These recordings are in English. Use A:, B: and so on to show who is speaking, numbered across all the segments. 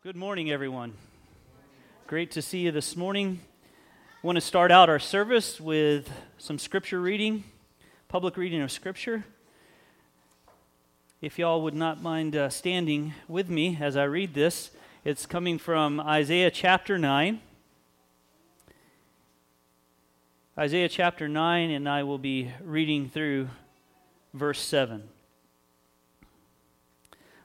A: Good morning, everyone. Great to see you this morning. I want to start out our service with some scripture reading, public reading of scripture. If y'all would not mind uh, standing with me as I read this, it's coming from Isaiah chapter 9. Isaiah chapter 9, and I will be reading through verse 7.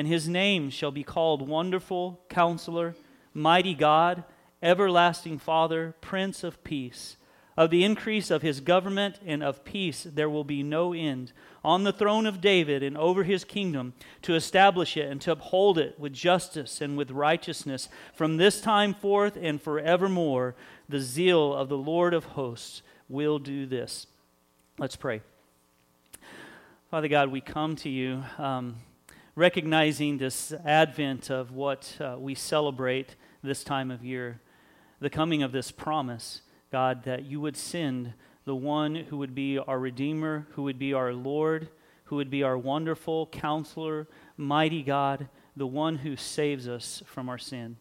A: and his name shall be called Wonderful, Counselor, Mighty God, Everlasting Father, Prince of Peace. Of the increase of his government and of peace there will be no end on the throne of David and over his kingdom to establish it and to uphold it with justice and with righteousness from this time forth and forevermore. The zeal of the Lord of hosts will do this. Let's pray. Father God, we come to you. Um, recognizing this advent of what uh, we celebrate this time of year, the coming of this promise, God, that you would send the one who would be our Redeemer, who would be our Lord, who would be our wonderful counselor, mighty God, the one who saves us from our sin.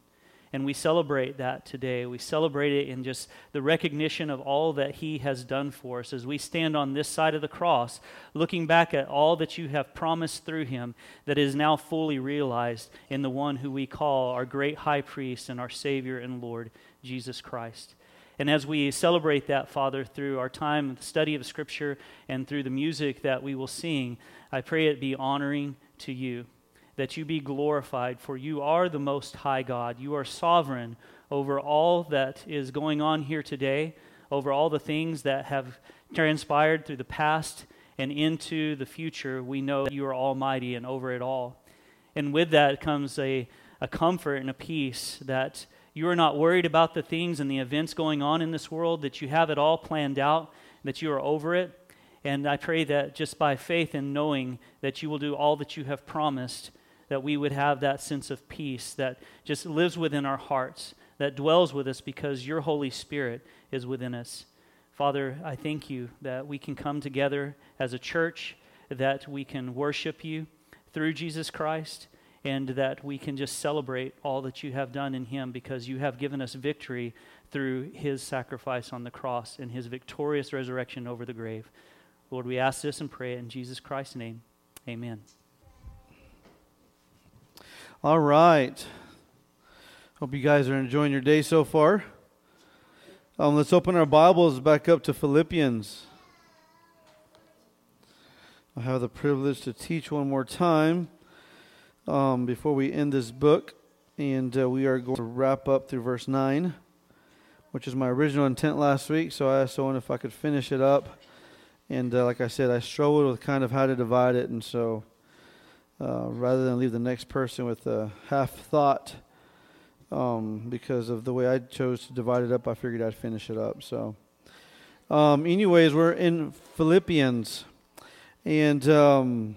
A: And we celebrate that today. We celebrate it in just the recognition of all that He has done for us as we stand on this side of the cross, looking back at all that you have promised through Him that is now fully realized in the one who we call our great high priest and our Savior and Lord, Jesus Christ. And as we celebrate that, Father, through our time of study of Scripture and through the music that we will sing, I pray it be honoring to you that you be glorified, for you are the Most High God. You are sovereign over all that is going on here today, over all the things that have transpired through the past and into the future. We know that you are almighty and over it all. And with that comes a, a comfort and a peace that you are not worried about the things and the events going on in this world, that you have it all planned out, that you are over it. And I pray that just by faith and knowing that you will do all that you have promised, that we would have that sense of peace that just lives within our hearts, that dwells with us because your Holy Spirit is within us. Father, I thank you that we can come together as a church, that we can worship you through Jesus Christ, and that we can just celebrate all that you have done in him because you have given us victory through his sacrifice on the cross and his victorious resurrection over the grave. Lord, we ask this and pray in Jesus Christ's name. Amen.
B: All right. Hope you guys are enjoying your day so far. Um, let's open our Bibles back up to Philippians. I have the privilege to teach one more time um, before we end this book, and uh, we are going to wrap up through verse 9, which is my original intent last week. So I asked Owen if I could finish it up. And uh, like I said, I struggled with kind of how to divide it, and so uh, rather than leave the next person with a half thought. Um, because of the way I chose to divide it up, I figured I'd finish it up. So, um, anyways, we're in Philippians, and um,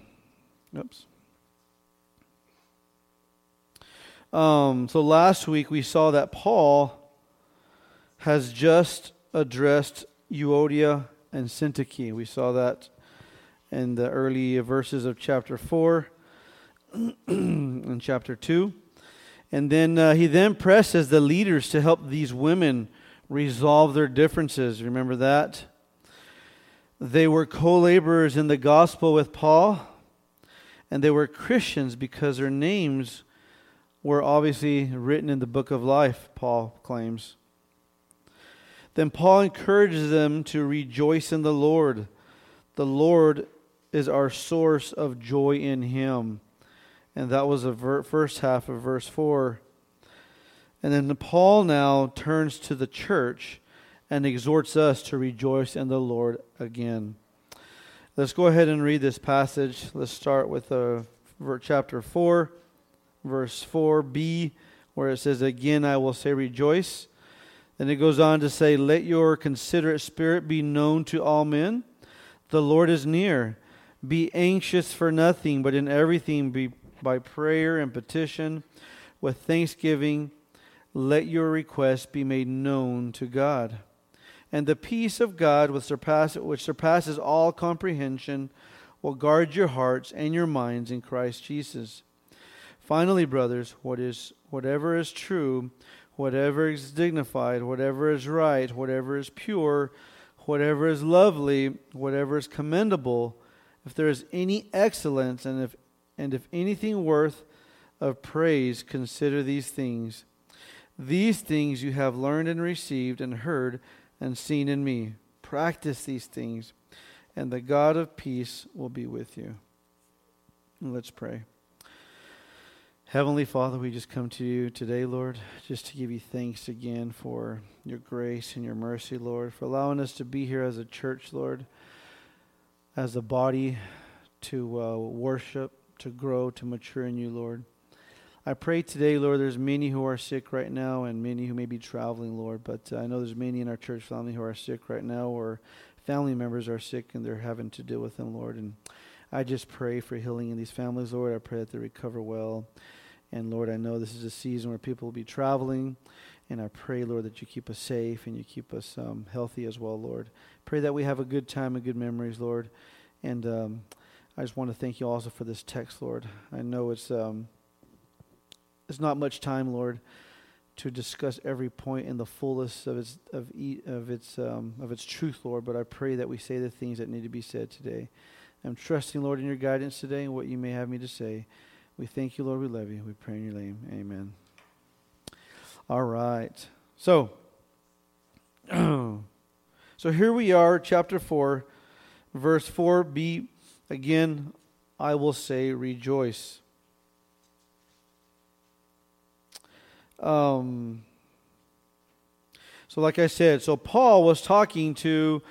B: oops. Um, so last week we saw that Paul has just addressed Euodia and Syntyche. We saw that in the early verses of chapter four. in chapter 2. And then uh, he then presses the leaders to help these women resolve their differences. Remember that? They were co laborers in the gospel with Paul, and they were Christians because their names were obviously written in the book of life, Paul claims. Then Paul encourages them to rejoice in the Lord. The Lord is our source of joy in Him. And that was the ver- first half of verse 4. And then Paul now turns to the church and exhorts us to rejoice in the Lord again. Let's go ahead and read this passage. Let's start with uh, chapter 4, verse 4b, where it says, Again I will say rejoice. Then it goes on to say, Let your considerate spirit be known to all men. The Lord is near. Be anxious for nothing, but in everything be by prayer and petition with thanksgiving. Let your requests be made known to God. And the peace of God, which, surpasses all comprehension, will guard your hearts and your minds in Christ Jesus. Finally, brothers, what is, whatever is true, whatever is dignified, whatever is right, whatever is pure, whatever is lovely, whatever is commendable, if there is any excellence, and if, and if anything worth of praise, consider these things. These things you have learned and received and heard and seen in me. Practice these things, and the God of peace will be with you. Let's pray. Heavenly Father, we just come to you today, Lord, just to give you thanks again for your grace and your mercy, Lord, for allowing us to be here as a church, Lord, as a body to uh, worship, to grow, to mature in you, Lord. I pray today, Lord, there's many who are sick right now and many who may be traveling, Lord, but uh, I know there's many in our church family who are sick right now or family members are sick and they're having to deal with them, Lord. And I just pray for healing in these families, Lord. I pray that they recover well. And Lord, I know this is a season where people will be traveling. And I pray, Lord, that you keep us safe and you keep us um, healthy as well, Lord. Pray that we have a good time and good memories, Lord. And um, I just want to thank you also for this text, Lord. I know it's um, it's not much time, Lord, to discuss every point in the fullest of its of, of its um, of its truth, Lord. But I pray that we say the things that need to be said today. I'm trusting, Lord, in your guidance today and what you may have me to say. We thank you, Lord. We love you. We pray in your name. Amen. All right. So, so here we are, chapter 4, verse 4b. Again, I will say rejoice. Um, so, like I said, so Paul was talking to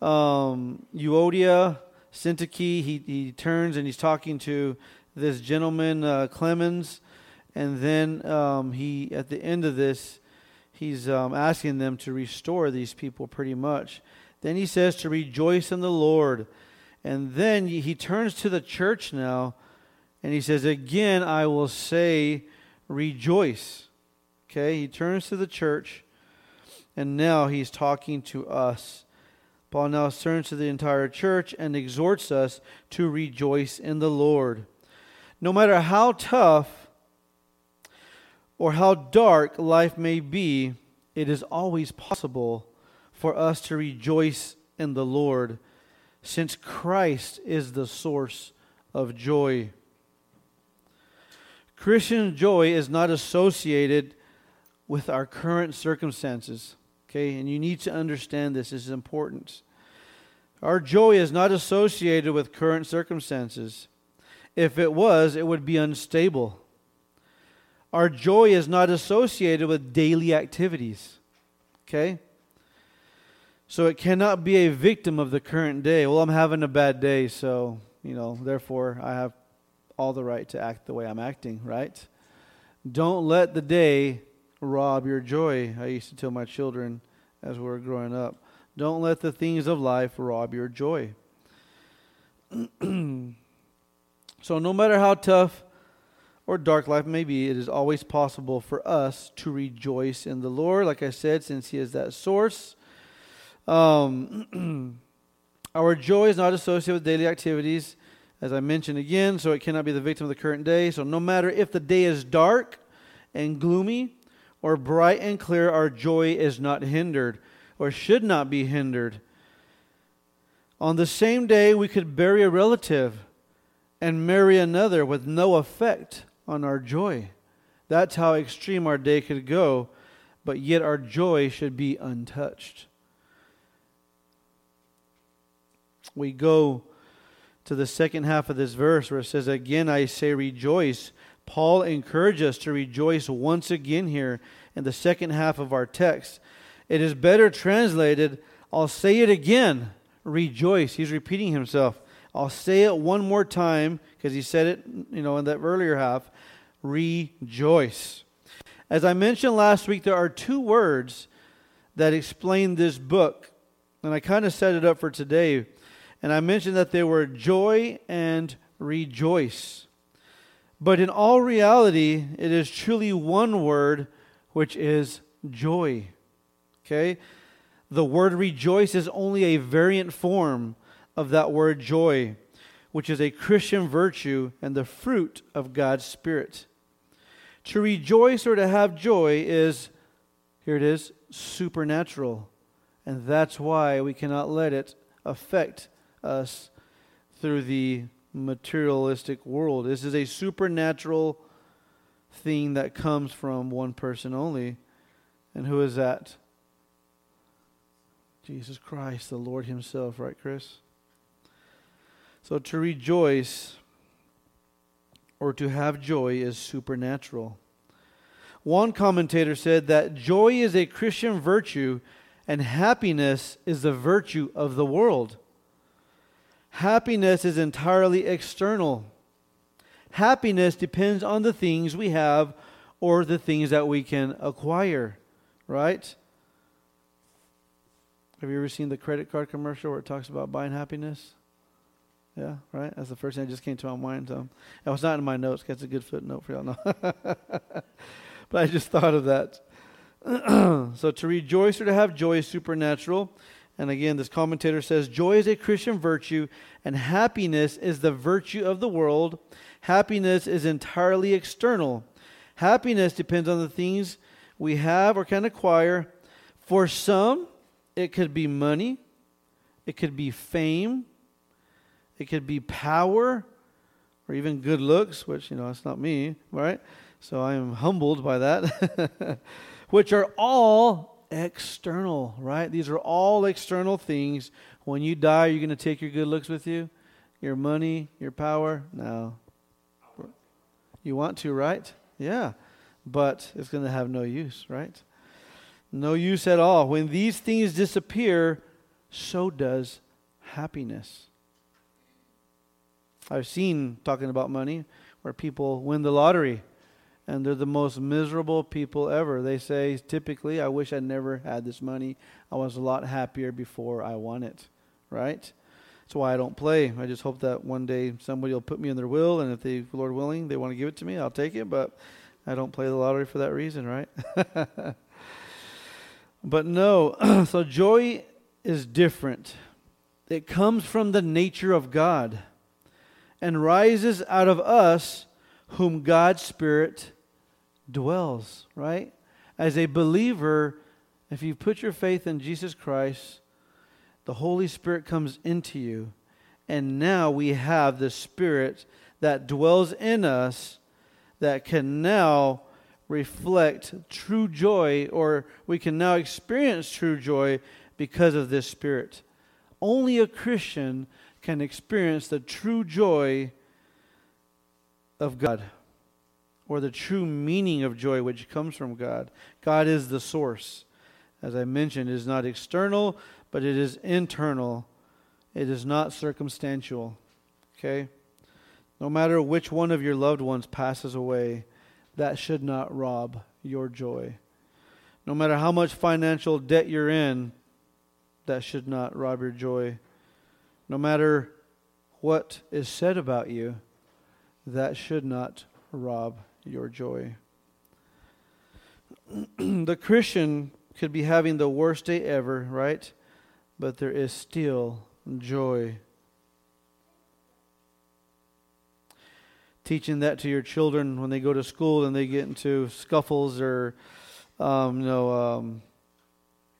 B: um, Euodia, Syntyche. He, he turns and he's talking to this gentleman, uh, Clemens, and then um, he, at the end of this, he's um, asking them to restore these people pretty much. Then he says to rejoice in the Lord. And then he turns to the church now and he says, Again, I will say, rejoice. Okay, he turns to the church and now he's talking to us. Paul now turns to the entire church and exhorts us to rejoice in the Lord no matter how tough or how dark life may be, it is always possible for us to rejoice in the Lord, since Christ is the source of joy. Christian joy is not associated with our current circumstances. Okay, and you need to understand this, this is important. Our joy is not associated with current circumstances. If it was, it would be unstable. Our joy is not associated with daily activities. Okay? So it cannot be a victim of the current day. Well, I'm having a bad day, so, you know, therefore I have all the right to act the way I'm acting, right? Don't let the day rob your joy. I used to tell my children as we were growing up don't let the things of life rob your joy. So, no matter how tough or dark life may be, it is always possible for us to rejoice in the Lord. Like I said, since He is that source. Um, our joy is not associated with daily activities, as I mentioned again, so it cannot be the victim of the current day. So, no matter if the day is dark and gloomy or bright and clear, our joy is not hindered or should not be hindered. On the same day, we could bury a relative and marry another with no effect on our joy. That's how extreme our day could go, but yet our joy should be untouched. We go to the second half of this verse where it says, Again I say rejoice. Paul encourages us to rejoice once again here in the second half of our text. It is better translated, I'll say it again, rejoice. He's repeating himself. I'll say it one more time because he said it, you know, in that earlier half. Rejoice. As I mentioned last week, there are two words that explain this book, and I kind of set it up for today. And I mentioned that they were joy and rejoice. But in all reality, it is truly one word, which is joy. Okay? The word rejoice is only a variant form of that word joy, which is a Christian virtue and the fruit of God's Spirit. To rejoice or to have joy is, here it is, supernatural. And that's why we cannot let it affect us through the materialistic world. This is a supernatural thing that comes from one person only. And who is that? Jesus Christ, the Lord Himself, right, Chris? So to rejoice or to have joy is supernatural. One commentator said that joy is a Christian virtue and happiness is the virtue of the world. Happiness is entirely external. Happiness depends on the things we have or the things that we can acquire, right? Have you ever seen the credit card commercial where it talks about buying happiness? Yeah, right? That's the first thing that just came to my mind. So it was not in my notes. That's a good footnote for y'all. No. but I just thought of that. so to rejoice or to have joy is supernatural. And again, this commentator says joy is a Christian virtue, and happiness is the virtue of the world. Happiness is entirely external. Happiness depends on the things we have or can acquire. For some, it could be money, it could be fame, it could be power, or even good looks, which, you know, it's not me, right? So I am humbled by that, which are all external, right? These are all external things. When you die, you're going to take your good looks with you, your money, your power. No. You want to, right? Yeah. But it's going to have no use, right? No use at all. When these things disappear, so does happiness. I've seen, talking about money, where people win the lottery and they're the most miserable people ever. They say typically, I wish I never had this money. I was a lot happier before I won it, right? That's why I don't play. I just hope that one day somebody will put me in their will, and if the Lord willing, they want to give it to me, I'll take it. But I don't play the lottery for that reason, right? but no, so joy is different. It comes from the nature of God and rises out of us whom God's Spirit dwells, right? As a believer, if you put your faith in Jesus Christ, the Holy Spirit comes into you. And now we have the Spirit that dwells in us that can now reflect true joy, or we can now experience true joy because of this Spirit. Only a Christian can experience the true joy of God or the true meaning of joy which comes from God. God is the source. As I mentioned, it is not external, but it is internal. It is not circumstantial. Okay? No matter which one of your loved ones passes away, that should not rob your joy. No matter how much financial debt you're in, that should not rob your joy. No matter what is said about you, that should not rob your joy. the Christian could be having the worst day ever, right? But there is still joy. Teaching that to your children when they go to school and they get into scuffles or, um, you know, um,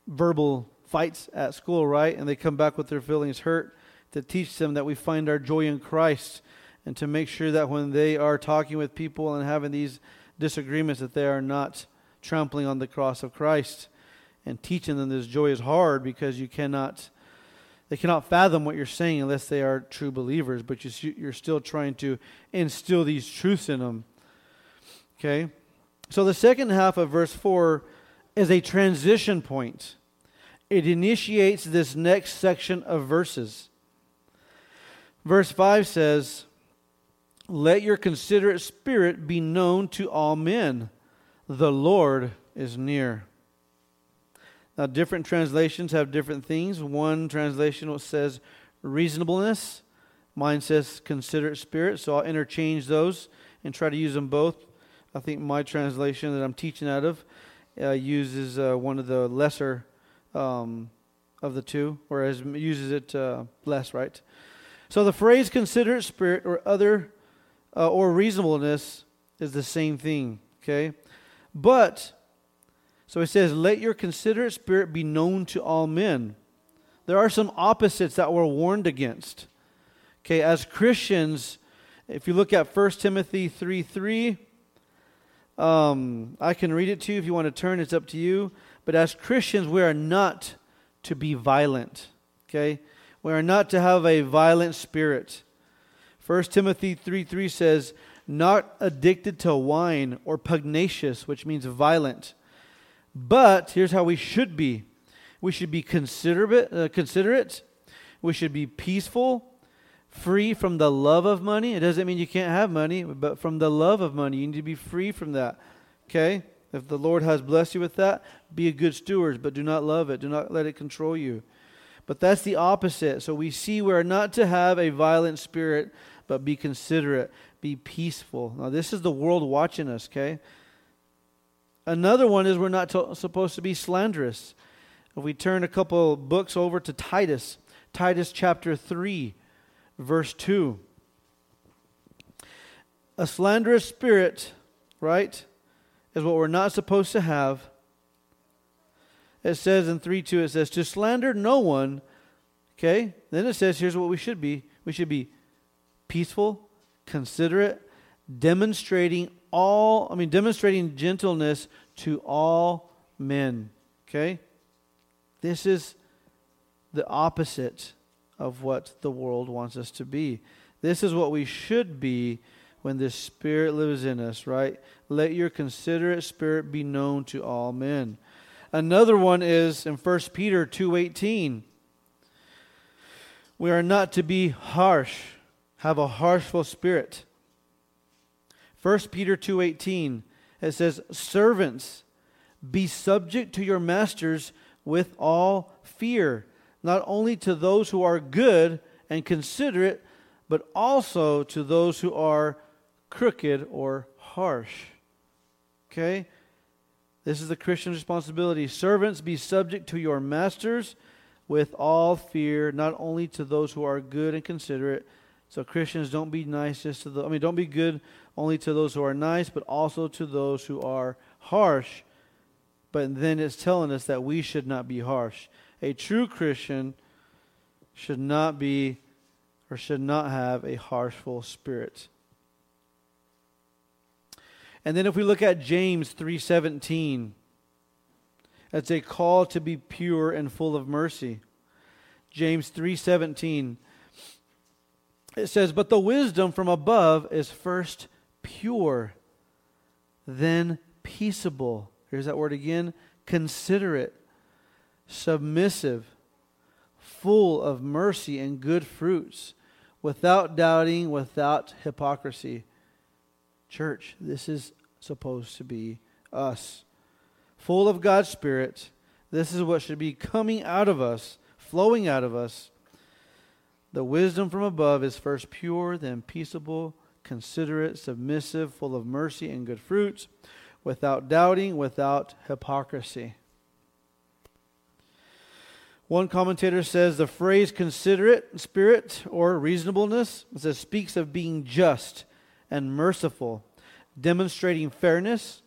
B: verbal fights at school, right? And they come back with their feelings hurt. To teach them that we find our joy in Christ and to make sure that when they are talking with people and having these disagreements that they are not trampling on the cross of Christ and teaching them this joy is hard because you cannot they cannot fathom what you're saying unless they are true believers, but you, you're still trying to instill these truths in them. Okay? So the second half of verse 4 is a transition point. It initiates this next section of verses. Verse 5 says, Let your considerate spirit be known to all men. The Lord is near. Now, different translations have different things. One translation says reasonableness. Mine says considerate spirit. So I'll interchange those and try to use them both. I think my translation that I'm teaching out of uh, uses uh, one of the lesser um, of the two, whereas uses it uh, less, right? So the phrase considerate spirit or other uh, or reasonableness is the same thing, okay? But so it says, Let your considerate spirit be known to all men. There are some opposites that we're warned against. Okay, as Christians, if you look at 1 Timothy 3 3, um, I can read it to you if you want to turn, it's up to you. But as Christians, we are not to be violent. Okay? We are not to have a violent spirit. 1 Timothy 3 3 says, Not addicted to wine or pugnacious, which means violent but here's how we should be we should be considerate, uh, considerate. We should be peaceful, free from the love of money. It doesn't mean you can't have money, but from the love of money, you need to be free from that. Okay? If the Lord has blessed you with that, be a good steward, but do not love it. Do not let it control you. But that's the opposite. So we see we are not to have a violent spirit, but be considerate, be peaceful. Now, this is the world watching us, okay? Another one is we're not to, supposed to be slanderous. If we turn a couple books over to Titus, Titus chapter 3, verse 2. A slanderous spirit, right, is what we're not supposed to have. It says in 3 2, it says, to slander no one. Okay? Then it says, here's what we should be we should be peaceful, considerate, demonstrating all, I mean, demonstrating gentleness to all men. Okay? This is the opposite of what the world wants us to be. This is what we should be when the Spirit lives in us, right? Let your considerate spirit be known to all men. Another one is in 1 Peter 2:18. We are not to be harsh, have a harshful spirit. 1 Peter 2:18 it says servants be subject to your masters with all fear not only to those who are good and considerate but also to those who are crooked or harsh. Okay? This is the Christian responsibility. Servants be subject to your masters with all fear not only to those who are good and considerate so Christians don't be nice just to the I mean don't be good only to those who are nice, but also to those who are harsh. But then it's telling us that we should not be harsh. A true Christian should not be or should not have a harshful spirit. And then if we look at James 3:17, it's a call to be pure and full of mercy. James 3:17 it says, "But the wisdom from above is first pure, then peaceable. Here's that word again considerate, submissive, full of mercy and good fruits, without doubting, without hypocrisy. Church, this is supposed to be us. Full of God's Spirit. This is what should be coming out of us, flowing out of us. The wisdom from above is first pure, then peaceable considerate, submissive, full of mercy and good fruits, without doubting, without hypocrisy. One commentator says the phrase considerate spirit or reasonableness says, speaks of being just and merciful, demonstrating fairness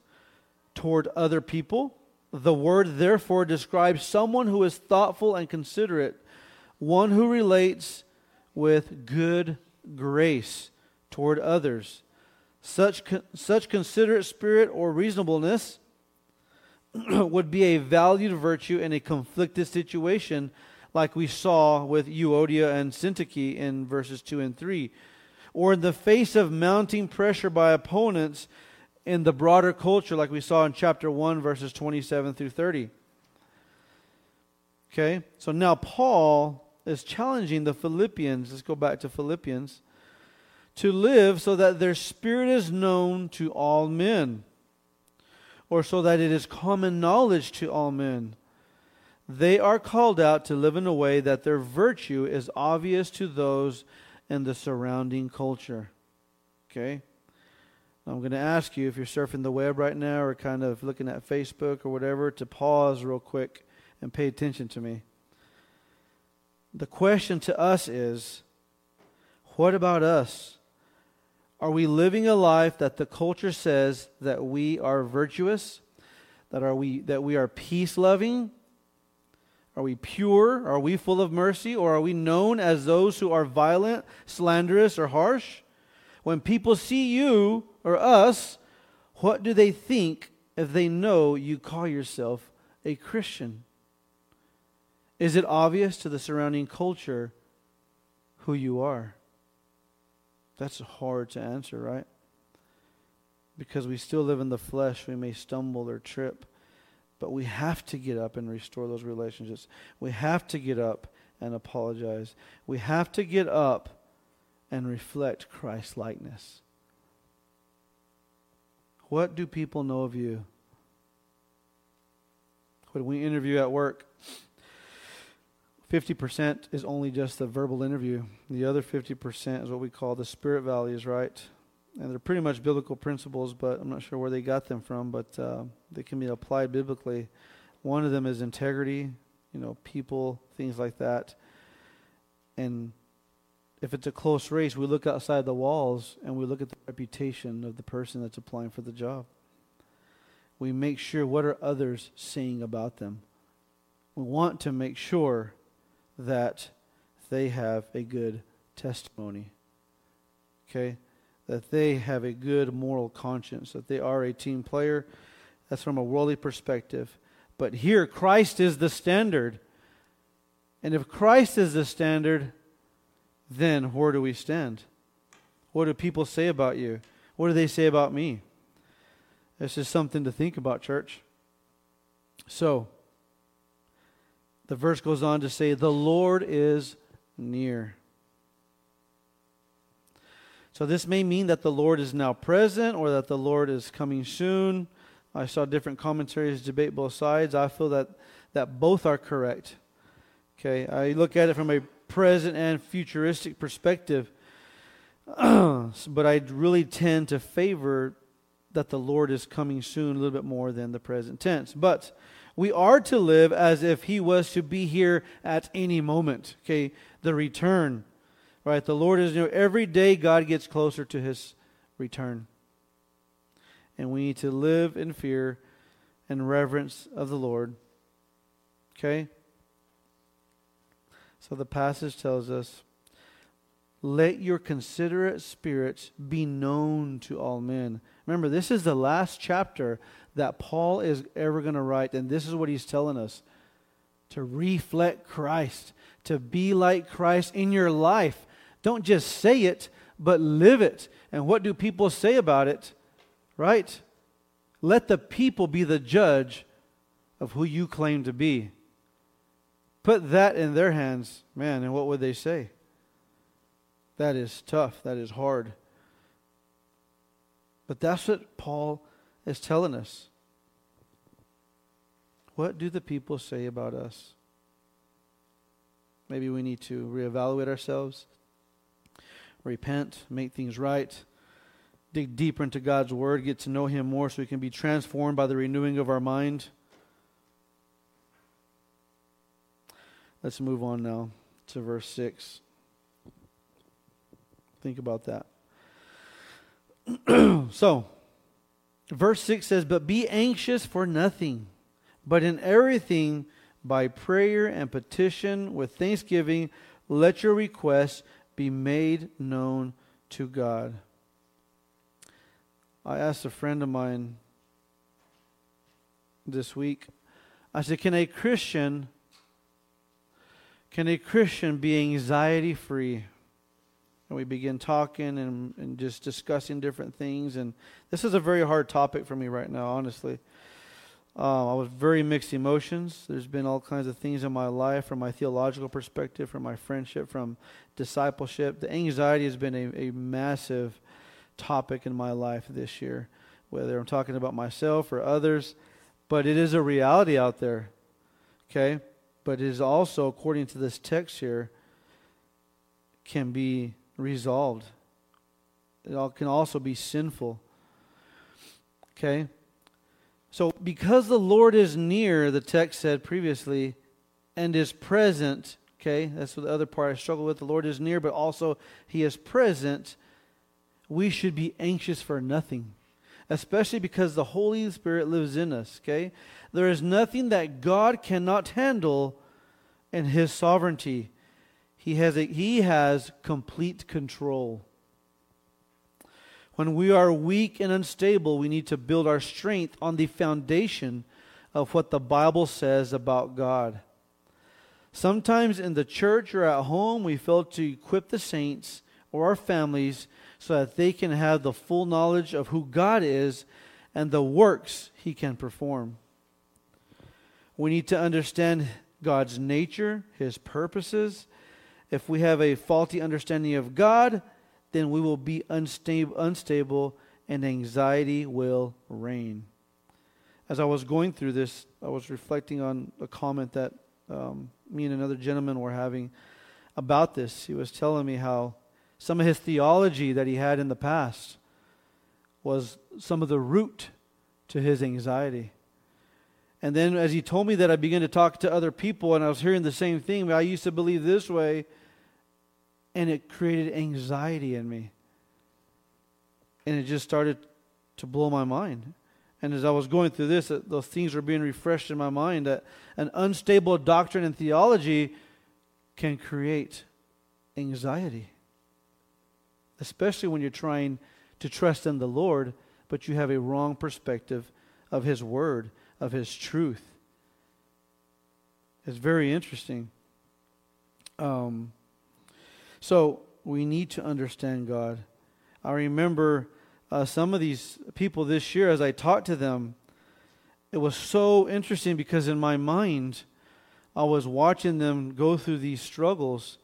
B: toward other people. The word, therefore, describes someone who is thoughtful and considerate, one who relates with good grace toward others. Such, such considerate spirit or reasonableness would be a valued virtue in a conflicted situation like we saw with Euodia and Syntyche in verses 2 and 3, or in the face of mounting pressure by opponents in the broader culture, like we saw in chapter 1, verses 27 through 30. Okay, so now Paul is challenging the Philippians. Let's go back to Philippians to live so that their spirit is known to all men, or so that it is common knowledge to all men. They are called out to live in a way that their virtue is obvious to those in the surrounding culture. Okay? I'm going to ask you, if you're surfing the web right now or kind of looking at Facebook or whatever, to pause real quick and pay attention to me. The question to us is what about us? Are we living a life that the culture says that we are virtuous? That, are we, that we are peace loving? Are we pure? Are we full of mercy? Or are we known as those who are violent, slanderous, or harsh? When people see you or us, what do they think if they know you call yourself a Christian? Is it obvious to the surrounding culture who you are? That's hard to answer, right? Because we still live in the flesh, we may stumble or trip. But we have to get up and restore those relationships. We have to get up and apologize. We have to get up and reflect Christ likeness. What do people know of you? When we interview at work, 50% is only just the verbal interview. The other 50% is what we call the spirit values, right? And they're pretty much biblical principles, but I'm not sure where they got them from, but uh, they can be applied biblically. One of them is integrity, you know, people, things like that. And if it's a close race, we look outside the walls and we look at the reputation of the person that's applying for the job. We make sure what are others saying about them. We want to make sure that they have a good testimony. Okay? That they have a good moral conscience, that they are a team player. That's from a worldly perspective. But here, Christ is the standard. And if Christ is the standard, then where do we stand? What do people say about you? What do they say about me? This is something to think about, church. So, the verse goes on to say, The Lord is near. So, this may mean that the Lord is now present or that the Lord is coming soon. I saw different commentaries debate both sides. I feel that, that both are correct. Okay, I look at it from a present and futuristic perspective, but I really tend to favor that the Lord is coming soon a little bit more than the present tense. But we are to live as if he was to be here at any moment. Okay, the return. Right? The Lord is, know, every day God gets closer to his return. And we need to live in fear and reverence of the Lord. Okay? So the passage tells us let your considerate spirits be known to all men. Remember, this is the last chapter that Paul is ever going to write, and this is what he's telling us to reflect Christ, to be like Christ in your life. Don't just say it, but live it. And what do people say about it? Right? Let the people be the judge of who you claim to be. Put that in their hands, man, and what would they say? That is tough. That is hard. But that's what Paul is telling us. What do the people say about us? Maybe we need to reevaluate ourselves, repent, make things right, dig deeper into God's Word, get to know Him more so we can be transformed by the renewing of our mind. Let's move on now to verse 6. Think about that. so, verse 6 says, But be anxious for nothing, but in everything by prayer and petition with thanksgiving, let your requests be made known to God. I asked a friend of mine this week, I said, Can a Christian Can a Christian be anxiety free? And we begin talking and, and just discussing different things. And this is a very hard topic for me right now, honestly. Uh, I was very mixed emotions. There's been all kinds of things in my life from my theological perspective, from my friendship, from discipleship. The anxiety has been a, a massive topic in my life this year, whether I'm talking about myself or others. But it is a reality out there, okay? But it is also, according to this text here, can be resolved. It all, can also be sinful. Okay? So, because the Lord is near, the text said previously, and is present, okay, that's the other part I struggle with. The Lord is near, but also He is present. We should be anxious for nothing, especially because the Holy Spirit lives in us, okay? There is nothing that God cannot handle in His sovereignty. He has, a, he has complete control. When we are weak and unstable, we need to build our strength on the foundation of what the Bible says about God. Sometimes in the church or at home, we fail to equip the saints or our families so that they can have the full knowledge of who God is and the works he can perform. We need to understand God's nature, his purposes, if we have a faulty understanding of God, then we will be unstable, unstable and anxiety will reign. As I was going through this, I was reflecting on a comment that um, me and another gentleman were having about this. He was telling me how some of his theology that he had in the past was some of the root to his anxiety. And then as he told me that, I began to talk to other people, and I was hearing the same thing. I used to believe this way, and it created anxiety in me. And it just started to blow my mind. And as I was going through this, those things were being refreshed in my mind that an unstable doctrine and theology can create anxiety, especially when you're trying to trust in the Lord, but you have a wrong perspective of His Word of his truth. It's very interesting. Um, so we need to understand God. I remember uh, some of these people this year as I talked to them. It was so interesting because in my mind, I was watching them go through these struggles,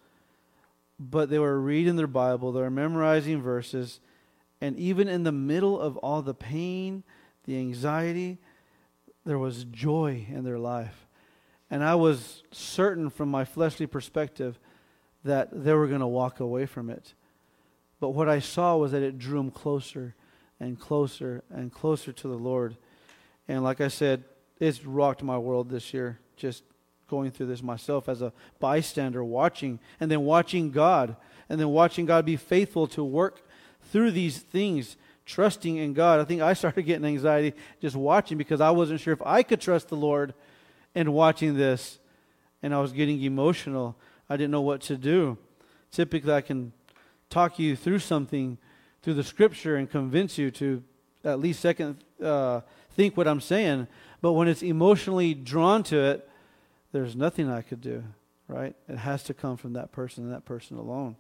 B: but they were reading their Bible, they were memorizing verses, and even in the middle of all the pain, the anxiety, there was joy in their life. And I was certain from my fleshly perspective that they were going to walk away from it. But what I saw was that it drew them closer and closer and closer to the Lord. And like I said, it's rocked my world this year, just going through this myself as a bystander, watching, and then watching God, and then watching God be faithful to work through these things trusting in God. I think I started getting anxiety just watching because I wasn't sure if I could trust the Lord and watching this. And I was getting emotional. I didn't know what to do. Typically, I can talk you through something through the scripture and convince you to at least second uh, think what I'm saying. But when it's emotionally drawn to it, there's nothing I could do, right? It has to come from that person and that person alone.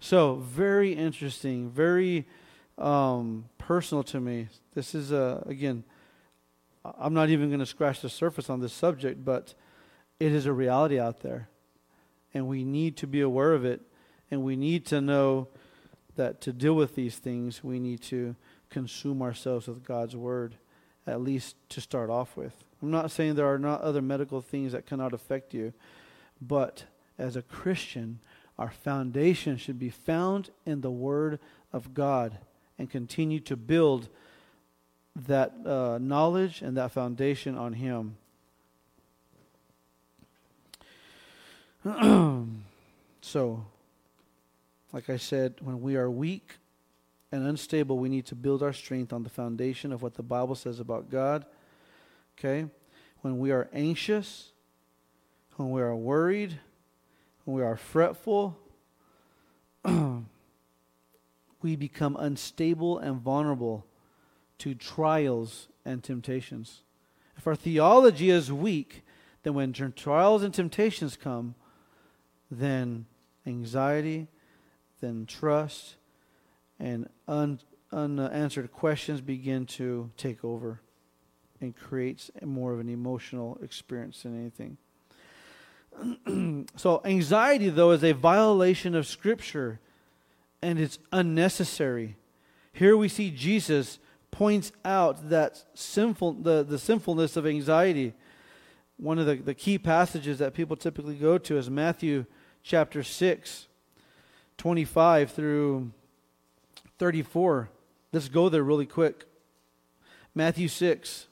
B: So, very interesting, very um, personal to me. This is, uh, again, I'm not even going to scratch the surface on this subject, but it is a reality out there. And we need to be aware of it. And we need to know that to deal with these things, we need to consume ourselves with God's Word, at least to start off with. I'm not saying there are not other medical things that cannot affect you, but as a Christian, our foundation should be found in the Word of God and continue to build that uh, knowledge and that foundation on Him. so, like I said, when we are weak and unstable, we need to build our strength on the foundation of what the Bible says about God. Okay? When we are anxious, when we are worried, when we are fretful, we become unstable and vulnerable to trials and temptations. If our theology is weak, then when trials and temptations come, then anxiety, then trust, and un, unanswered questions begin to take over and creates more of an emotional experience than anything. so, anxiety, though, is a violation of Scripture and it's unnecessary. Here we see Jesus points out that sinful, the, the sinfulness of anxiety. One of the, the key passages that people typically go to is Matthew chapter 6, 25 through 34. Let's go there really quick. Matthew 6.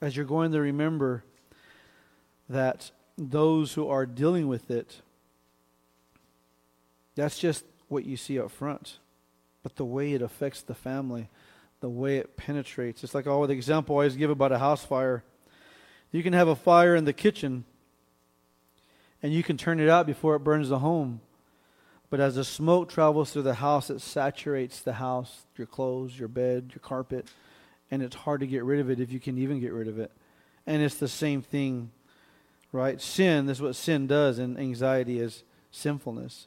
B: As you're going to remember that those who are dealing with it, that's just what you see up front. But the way it affects the family, the way it penetrates. It's like all the example I always give about a house fire. You can have a fire in the kitchen and you can turn it out before it burns the home. But as the smoke travels through the house, it saturates the house, your clothes, your bed, your carpet, and it's hard to get rid of it if you can even get rid of it. And it's the same thing, right? Sin, this is what sin does, and anxiety is sinfulness.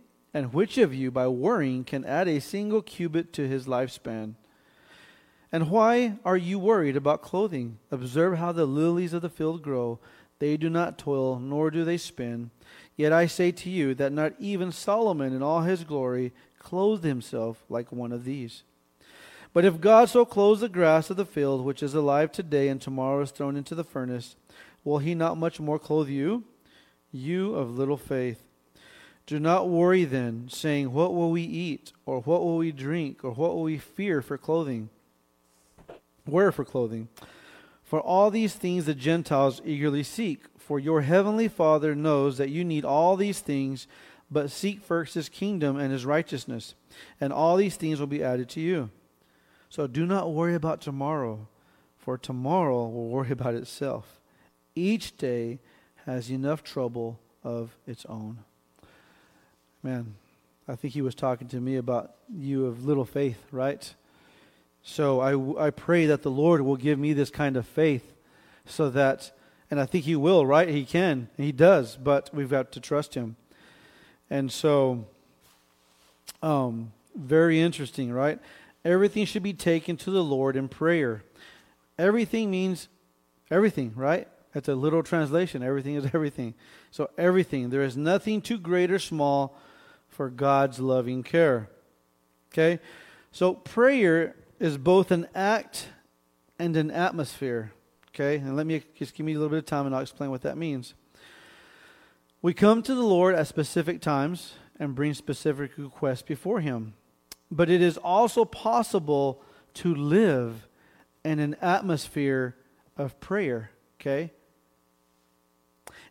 B: And which of you, by worrying, can add a single cubit to his lifespan? And why are you worried about clothing? Observe how the lilies of the field grow. They do not toil, nor do they spin. Yet I say to you that not even Solomon in all his glory clothed himself like one of these. But if God so clothes the grass of the field, which is alive today and tomorrow is thrown into the furnace, will he not much more clothe you? You of little faith. Do not worry then, saying, What will we eat? Or what will we drink? Or what will we fear for clothing? Wear for clothing. For all these things the Gentiles eagerly seek. For your heavenly Father knows that you need all these things, but seek first his kingdom and his righteousness, and all these things will be added to you. So do not worry about tomorrow, for tomorrow will worry about itself. Each day has enough trouble of its own. Man, I think he was talking to me about you of little faith, right? So I, I pray that the Lord will give me this kind of faith so that and I think he will, right? He can. He does, but we've got to trust him. And so, um, very interesting, right? Everything should be taken to the Lord in prayer. Everything means everything, right? That's a literal translation. Everything is everything. So, everything. There is nothing too great or small for God's loving care. Okay? So, prayer is both an act and an atmosphere. Okay, and let me just give me a little bit of time and I'll explain what that means. We come to the Lord at specific times and bring specific requests before Him. But it is also possible to live in an atmosphere of prayer. Okay?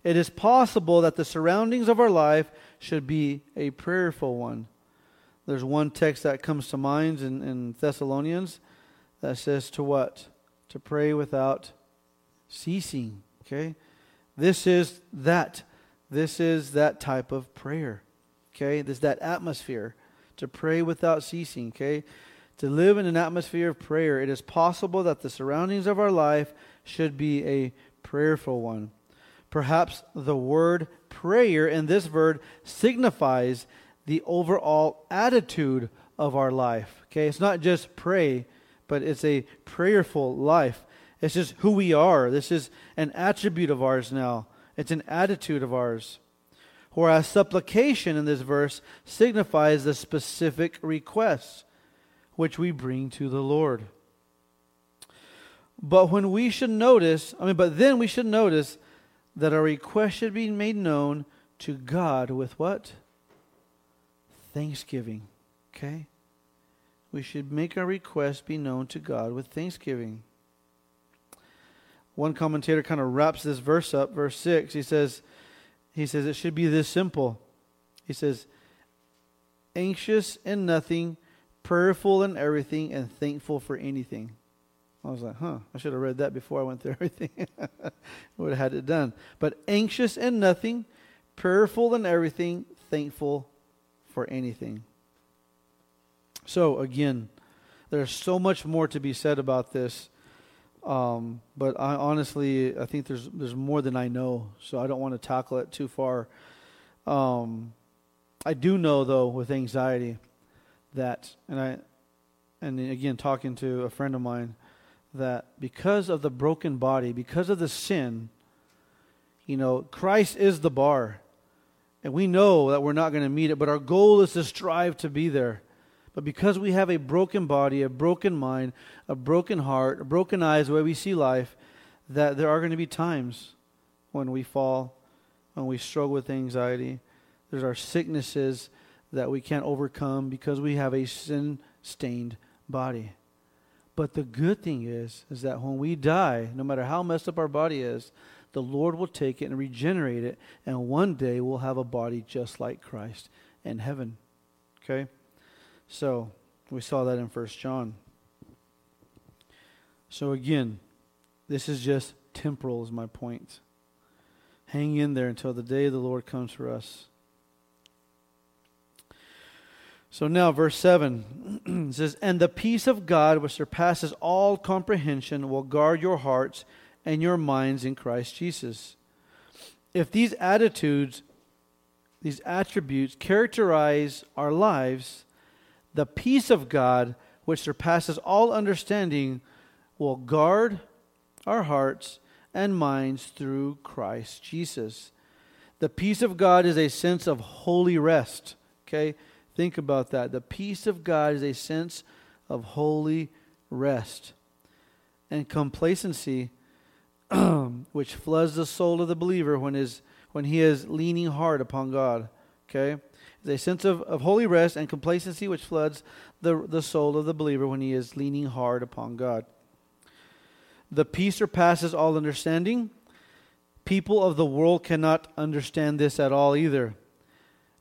B: It is possible that the surroundings of our life should be a prayerful one. There's one text that comes to mind in, in Thessalonians that says to what? To pray without ceasing. Okay? This is that. This is that type of prayer. Okay? This that atmosphere to pray without ceasing. Okay? To live in an atmosphere of prayer, it is possible that the surroundings of our life should be a prayerful one. Perhaps the word prayer in this word signifies the overall attitude of our life. Okay? It's not just pray, but it's a prayerful life. It's just who we are. This is an attribute of ours now, it's an attitude of ours. Whereas supplication in this verse signifies the specific requests which we bring to the Lord. But when we should notice, I mean, but then we should notice that our request should be made known to God with what? Thanksgiving. Okay? We should make our request be known to God with thanksgiving. one commentator kind of wraps this verse up, verse 6. He says, he says it should be this simple. He says, anxious in nothing, prayerful in everything, and thankful for anything. I was like, huh, I should have read that before I went through everything. would have had it done. But anxious in nothing, prayerful in everything, thankful for anything. So, again, there's so much more to be said about this. Um, but I honestly, I think there's there's more than I know, so I don't want to tackle it too far. Um, I do know though with anxiety that, and I, and again talking to a friend of mine, that because of the broken body, because of the sin, you know, Christ is the bar, and we know that we're not going to meet it, but our goal is to strive to be there. But because we have a broken body, a broken mind, a broken heart, a broken eyes, the way we see life, that there are going to be times when we fall, when we struggle with anxiety. There's our sicknesses that we can't overcome because we have a sin stained body. But the good thing is, is that when we die, no matter how messed up our body is, the Lord will take it and regenerate it, and one day we'll have a body just like Christ in heaven. Okay? So we saw that in First John. So again, this is just temporal, is my point. Hang in there until the day the Lord comes for us. So now, verse 7 says, And the peace of God, which surpasses all comprehension, will guard your hearts and your minds in Christ Jesus. If these attitudes, these attributes characterize our lives, the peace of God, which surpasses all understanding, will guard our hearts and minds through Christ Jesus. The peace of God is a sense of holy rest. Okay? Think about that. The peace of God is a sense of holy rest. And complacency, which floods the soul of the believer when, he is leaning hard upon God. Okay? a sense of, of holy rest and complacency which floods the, the soul of the believer when he is leaning hard upon God. The peace surpasses all understanding. People of the world cannot understand this at all either.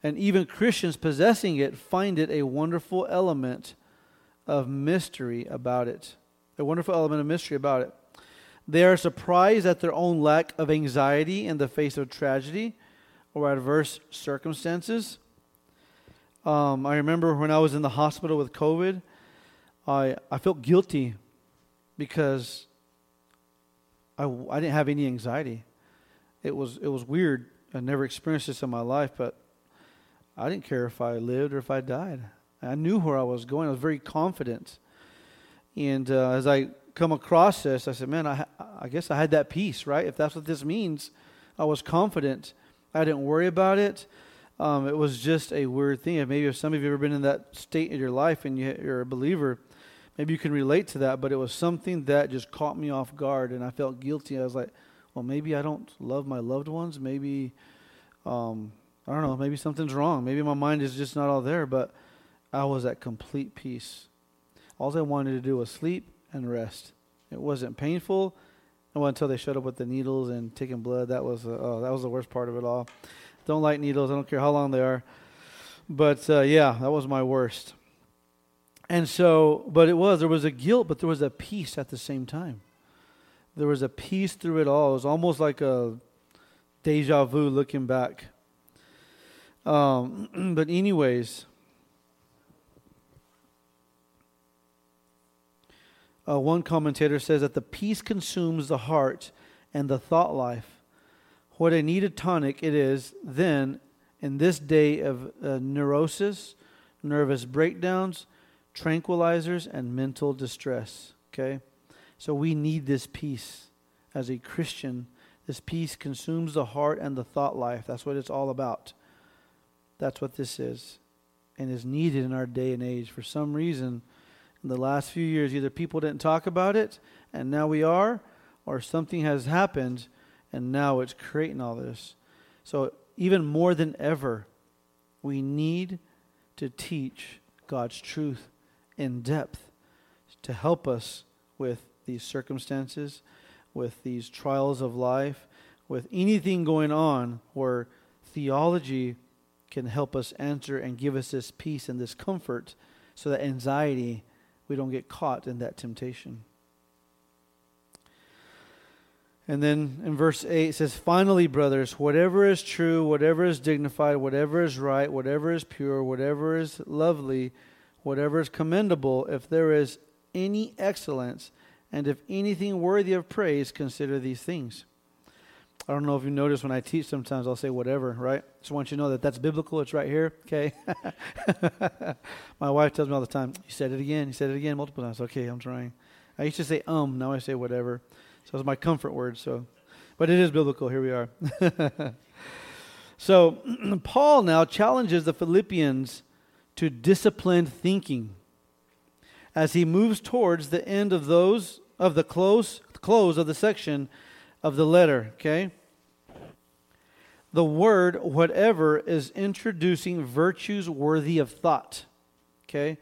B: And even Christians possessing it find it a wonderful element of mystery about it. A wonderful element of mystery about it. They are surprised at their own lack of anxiety in the face of tragedy or adverse circumstances. Um, I remember when I was in the hospital with COVID, I, I felt guilty because I, I didn't have any anxiety. It was, it was weird. I never experienced this in my life, but I didn't care if I lived or if I died. I knew where I was going. I was very confident. And uh, as I come across this, I said, man, I, I guess I had that peace, right? If that's what this means, I was confident. I didn't worry about it. Um, it was just a weird thing. Maybe if some of you have ever been in that state in your life and you're a believer, maybe you can relate to that. But it was something that just caught me off guard, and I felt guilty. I was like, well, maybe I don't love my loved ones. Maybe, um, I don't know. Maybe something's wrong. Maybe my mind is just not all there. But I was at complete peace. All I wanted to do was sleep and rest. It wasn't painful. Until they showed up with the needles and taking blood, that was uh, oh, that was the worst part of it all. Don't like needles. I don't care how long they are. But uh, yeah, that was my worst. And so, but it was, there was a guilt, but there was a peace at the same time. There was a peace through it all. It was almost like a deja vu looking back. Um, but, anyways, uh, one commentator says that the peace consumes the heart and the thought life what a needed tonic it is then in this day of uh, neurosis, nervous breakdowns, tranquilizers, and mental distress. Okay? So we need this peace as a Christian. This peace consumes the heart and the thought life. That's what it's all about. That's what this is and is needed in our day and age. For some reason, in the last few years, either people didn't talk about it and now we are, or something has happened and now it's creating all this. So, even more than ever, we need to teach God's truth in depth to help us with these circumstances, with these trials of life, with anything going on where theology can help us answer and give us this peace and this comfort so that anxiety, we don't get caught in that temptation. And then in verse 8 it says, Finally, brothers, whatever is true, whatever is dignified, whatever is right, whatever is pure, whatever is lovely, whatever is commendable, if there is any excellence, and if anything worthy of praise, consider these things. I don't know if you notice when I teach, sometimes I'll say whatever, right? Just want you to know that that's biblical. It's right here, okay? My wife tells me all the time, You said it again. You said it again multiple times. Okay, I'm trying. I used to say um, now I say whatever. So it's my comfort word. So, but it is biblical. Here we are. so Paul now challenges the Philippians to disciplined thinking as he moves towards the end of those of the close close of the section of the letter. Okay. The word whatever is introducing virtues worthy of thought. Okay.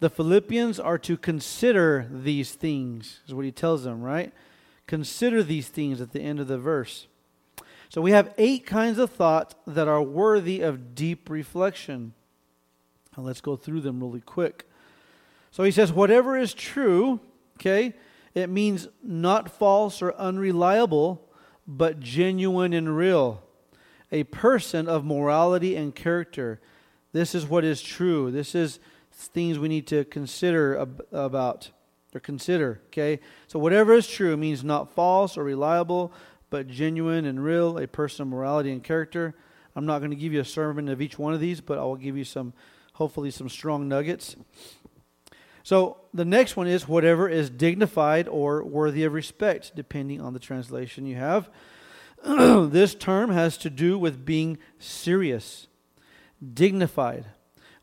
B: The Philippians are to consider these things, is what he tells them, right? Consider these things at the end of the verse. So we have eight kinds of thought that are worthy of deep reflection. And let's go through them really quick. So he says, whatever is true, okay, it means not false or unreliable, but genuine and real. A person of morality and character. This is what is true. This is things we need to consider ab- about or consider. Okay? So whatever is true means not false or reliable, but genuine and real, a person of morality and character. I'm not going to give you a sermon of each one of these, but I will give you some, hopefully, some strong nuggets. So the next one is whatever is dignified or worthy of respect, depending on the translation you have. this term has to do with being serious, dignified,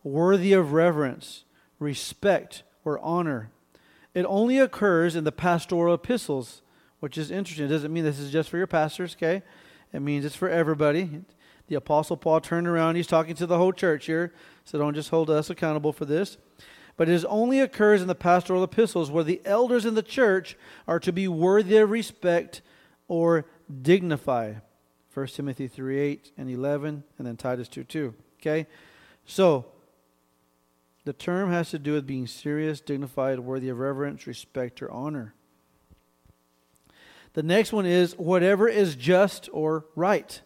B: worthy of reverence, respect, or honor. It only occurs in the pastoral epistles, which is interesting. It doesn't mean this is just for your pastors, okay? It means it's for everybody. The Apostle Paul turned around, he's talking to the whole church here, so don't just hold us accountable for this. But it only occurs in the pastoral epistles where the elders in the church are to be worthy of respect or dignified. 1 Timothy 3 8 and 11, and then Titus 2 2. Okay? So, the term has to do with being serious, dignified, worthy of reverence, respect, or honor. The next one is whatever is just or right.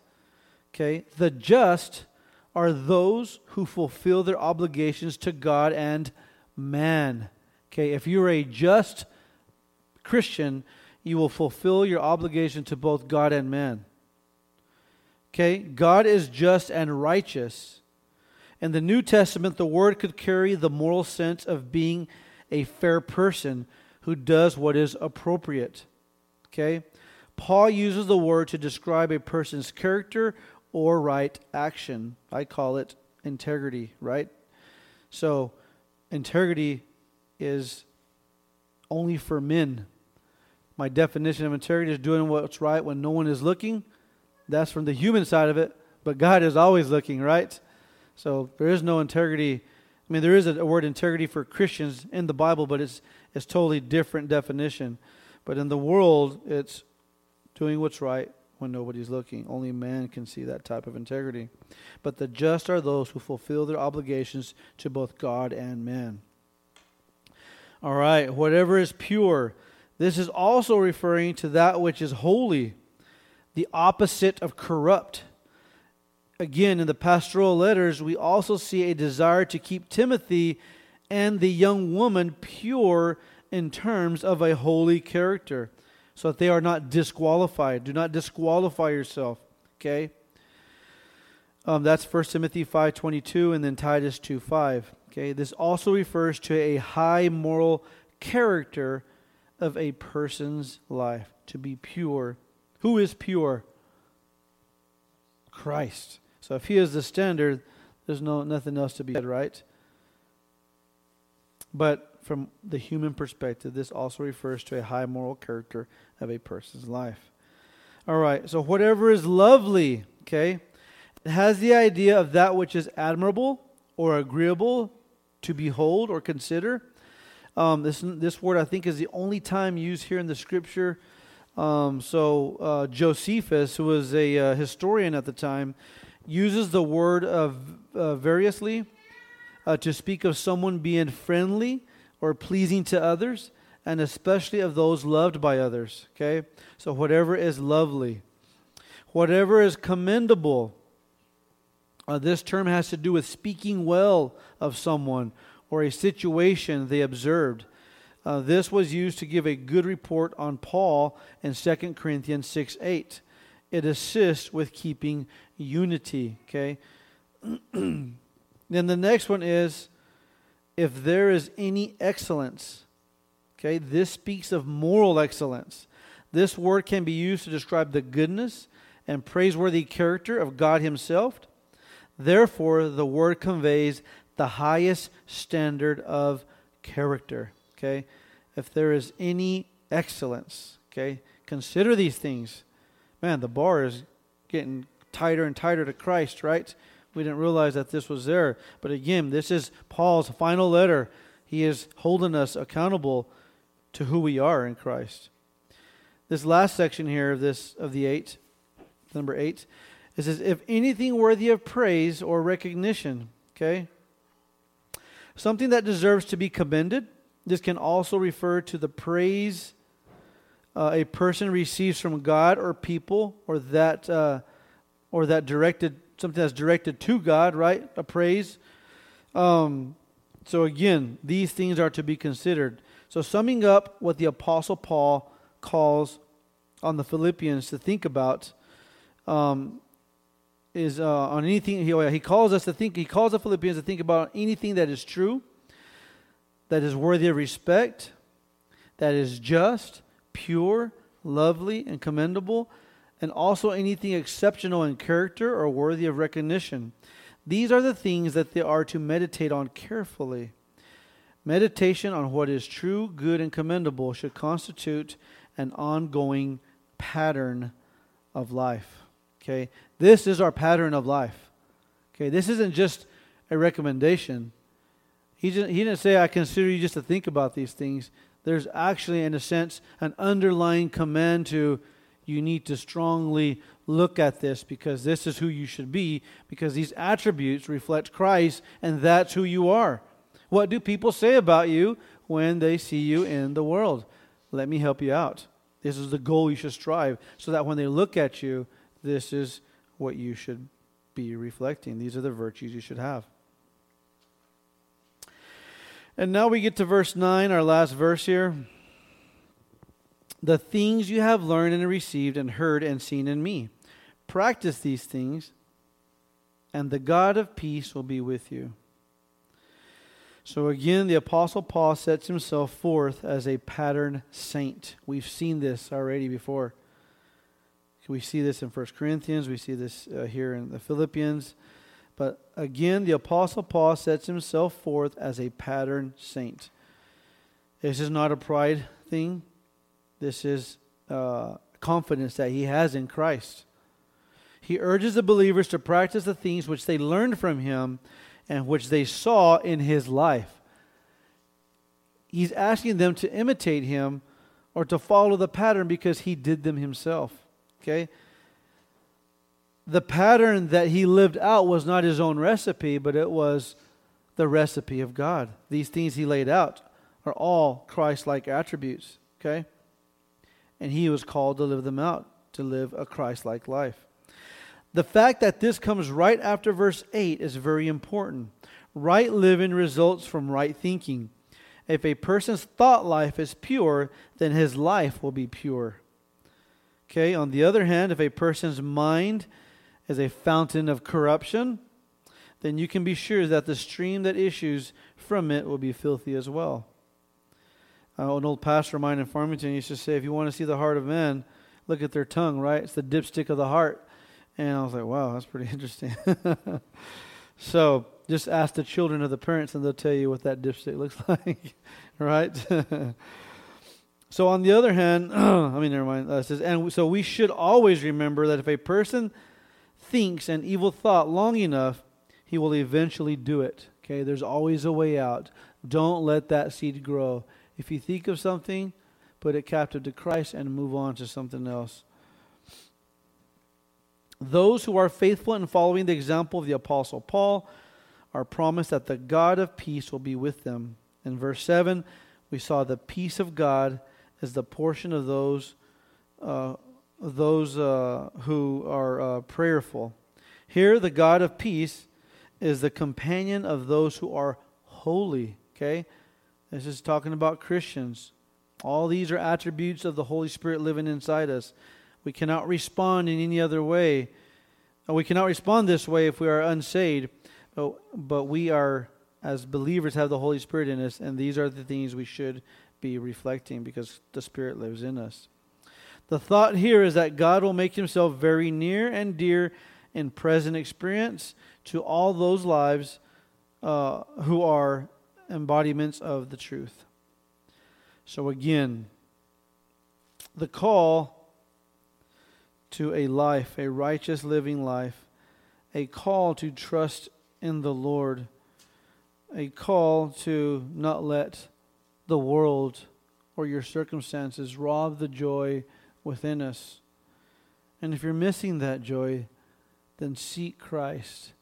B: Okay? The just are those who fulfill their obligations to God and man. Okay? If you're a just Christian, you will fulfill your obligation to both God and man. Okay? God is just and righteous. In the New Testament, the word could carry the moral sense of being a fair person who does what is appropriate. Okay? Paul uses the word to describe a person's character or right action. I call it integrity, right? So, integrity is only for men. My definition of integrity is doing what's right when no one is looking. That's from the human side of it, but God is always looking, right? So there is no integrity. I mean, there is a, word integrity for Christians in the Bible, but it's it's totally different definition. But in the world, it's doing what's right when nobody's looking. Only man can see that type of integrity. But the just are those who fulfill their obligations to both God and man. All right, whatever is pure. This is also referring to that which is holy, the opposite of corrupt again, in the pastoral letters, we also see a desire to keep Timothy and the young woman pure in terms of a holy character so that they are not disqualified. Do not disqualify yourself, okay? Um, that's 1 Timothy 5.22 and then Titus 2.5. Okay, this also refers to a high moral character of a person's life, to be pure. Who is pure? Christ. So if he is the standard, there's no nothing else to be said, right? But from the human perspective, this also refers to a high moral character of a person's life. All right, so whatever is lovely, okay, has the idea of that which is admirable or agreeable to behold or consider. Um, this, this word, I think, is the only time used here in the scripture Um, so uh, Josephus, who was a uh, historian at the time, uses the word of uh, variously uh, to speak of someone being friendly or pleasing to others, and especially of those loved by others. Okay, so whatever is lovely, whatever is commendable. Uh, this term has to do with speaking well of someone or a situation they observed. Uh, this was used to give a good report on Paul in 2 Corinthians 6 8. It assists with keeping unity. Okay. then the next one is if there is any excellence. Okay, this speaks of moral excellence. This word can be used to describe the goodness and praiseworthy character of God Himself. Therefore, the word conveys the highest standard of character. Okay? If there is any excellence, okay, consider these things. Man, the bar is getting tighter and tighter to Christ, right? We didn't realize that this was there. But again, this is Paul's final letter. He is holding us accountable to who we are in Christ. This last section here of this of the eight, number eight, it says, if anything worthy of praise or recognition, okay? Something that deserves to be commended. This can also refer to the praise uh, a person receives from God or people, or that, uh, or that directed something that's directed to God, right? A praise. Um, so again, these things are to be considered. So summing up what the Apostle Paul calls on the Philippians to think about um, is uh, on anything he, he calls us to think he calls the philippians to think about anything that is true that is worthy of respect that is just pure lovely and commendable and also anything exceptional in character or worthy of recognition these are the things that they are to meditate on carefully meditation on what is true good and commendable should constitute an ongoing pattern of life Okay? This is our pattern of life. Okay? This isn't just a recommendation. He didn't, he didn't say, I consider you just to think about these things. There's actually, in a sense, an underlying command to you need to strongly look at this because this is who you should be, because these attributes reflect Christ, and that's who you are. What do people say about you when they see you in the world? Let me help you out. This is the goal you should strive so that when they look at you, this is what you should be reflecting. These are the virtues you should have. And now we get to verse 9, our last verse here. The things you have learned and received and heard and seen in me. Practice these things, and the God of peace will be with you. So again, the Apostle Paul sets himself forth as a pattern saint. We've seen this already before. We see this in 1 Corinthians, we see this uh, here in the Philippians. But again, the Apostle Paul sets himself forth as a pattern saint. This is not a pride thing, this is uh, confidence that he has in Christ. He urges the believers to practice the things which they learned from him and which they saw in his life. He's asking them to imitate him or to follow the pattern because he did them himself. Okay? The pattern that he lived out was not his own recipe, but it was the recipe of God. These things he laid out are all Christ like attributes. Okay? And he was called to live them out, to live a Christ like life. The fact that this comes right after verse 8 is very important. Right living results from right thinking. If a person's thought life is pure, then his life will be pure. Okay, on the other hand, if a person's mind is a fountain of corruption, then you can be sure that the stream that issues from it will be filthy as well. Uh, an old pastor of mine in Farmington used to say, if you want to see the heart of men, look at their tongue, right? It's the dipstick of the heart. And I was like, wow, that's pretty interesting. so just ask the children of the parents and they'll tell you what that dipstick looks like, right? So, on the other hand, I mean, never mind. Uh, says, and so we should always remember that if a person thinks an evil thought long enough, he will eventually do it. Okay, there's always a way out. Don't let that seed grow. If you think of something, put it captive to Christ, and move on to something else. Those who are faithful in following the example of the Apostle Paul are promised that the God of peace will be with them. In verse 7, we saw the peace of God is the portion of those, uh, those uh, who are uh, prayerful. Here, the God of peace is the companion of those who are holy. Okay? This is talking about Christians. All these are attributes of the Holy Spirit living inside us. We cannot respond in any other way. We cannot respond this way if we are unsaved, but, but we are, as believers, have the Holy Spirit in us, and these are the things we should be reflecting because the Spirit lives in us. The thought here is that God will make himself very near and dear in present experience to all those lives uh, who are embodiments of the truth. So, again, the call to a life, a righteous living life, a call to trust in the Lord, a call to not let the world or your circumstances rob the joy within us. And if you're missing that joy, then seek Christ.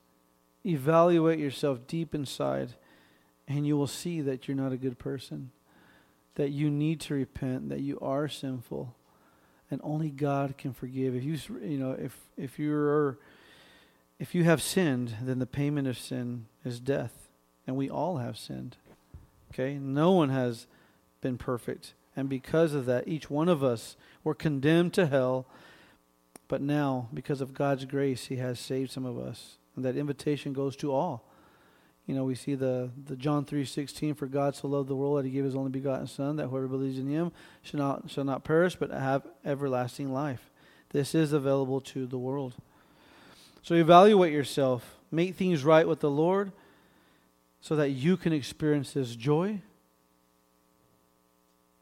B: Evaluate yourself deep inside, and you will see that you're not a good person, that you need to repent, that you are sinful, and only God can forgive. If you, you know, if if you're if you have sinned, then the payment of sin is death, and we all have sinned. Okay, no one has been perfect, and because of that, each one of us were condemned to hell. But now, because of God's grace, He has saved some of us. And that invitation goes to all. You know, we see the, the John 3.16, For God so loved the world that he gave his only begotten Son, that whoever believes in him shall not, shall not perish, but have everlasting life. This is available to the world. So evaluate yourself. Make things right with the Lord so that you can experience this joy.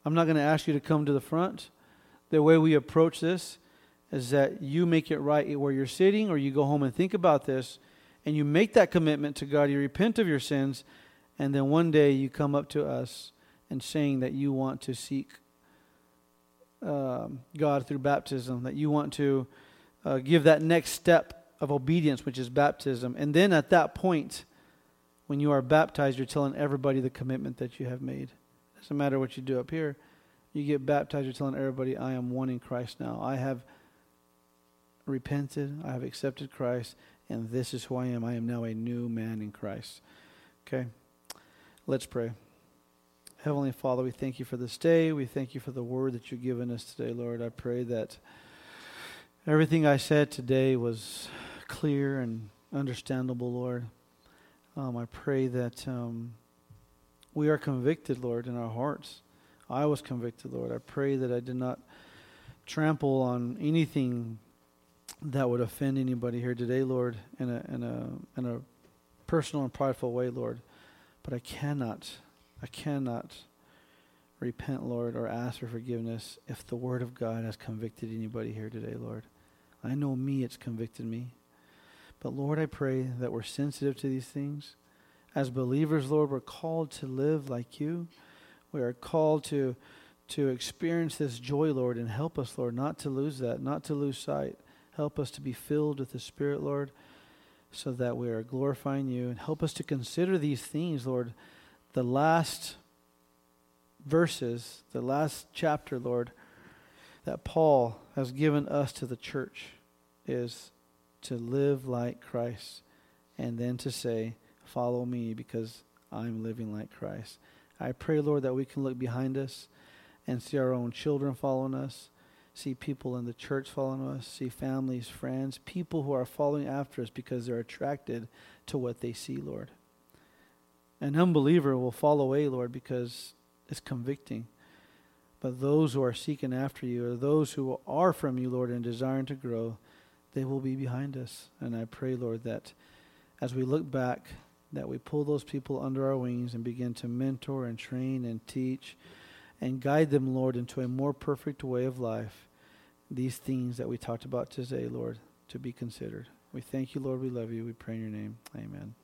B: I'm not going to ask you to come to the front. The way we approach this is that you make it right where you're sitting, or you go home and think about this, and you make that commitment to God. You repent of your sins, and then one day you come up to us and saying that you want to seek um, God through baptism, that you want to uh, give that next step of obedience, which is baptism. And then at that point, when you are baptized, you're telling everybody the commitment that you have made. It doesn't matter what you do up here. You get baptized, you're telling everybody, I am one in Christ now. I have repented, I have accepted Christ, and this is who I am. I am now a new man in Christ. Okay? Let's pray. Heavenly Father, we thank you for this day. We thank you for the word that you've given us today, Lord. I pray that everything I said today was clear and understandable, Lord. Um, I pray that um, we are convicted, Lord, in our hearts. I was convicted, Lord. I pray that I did not trample on anything that would offend anybody here today, Lord, in a in a in a personal and prideful way, Lord. But I cannot, I cannot repent, Lord, or ask for forgiveness if the Word of God has convicted anybody here today, Lord. I know me, it's convicted me. But Lord, I pray that we're sensitive to these things. As believers, Lord, we're called to live like you. We are called to to experience this joy, Lord, and help us, Lord, not to lose that, not to lose sight. Help us to be filled with the Spirit, Lord, so that we are glorifying you. And help us to consider these things, Lord. The last verses, the last chapter, Lord, that Paul has given us to the church is to live like Christ and then to say, Follow me because I'm living like Christ. I pray, Lord, that we can look behind us and see our own children following us see people in the church following us, see families, friends, people who are following after us because they're attracted to what they see, Lord. An unbeliever will fall away, Lord, because it's convicting. But those who are seeking after you, or those who are from you, Lord, and desiring to grow, they will be behind us. And I pray, Lord, that as we look back, that we pull those people under our wings and begin to mentor and train and teach and guide them, Lord, into a more perfect way of life. These things that we talked about today, Lord, to be considered. We thank you, Lord. We love you. We pray in your name. Amen.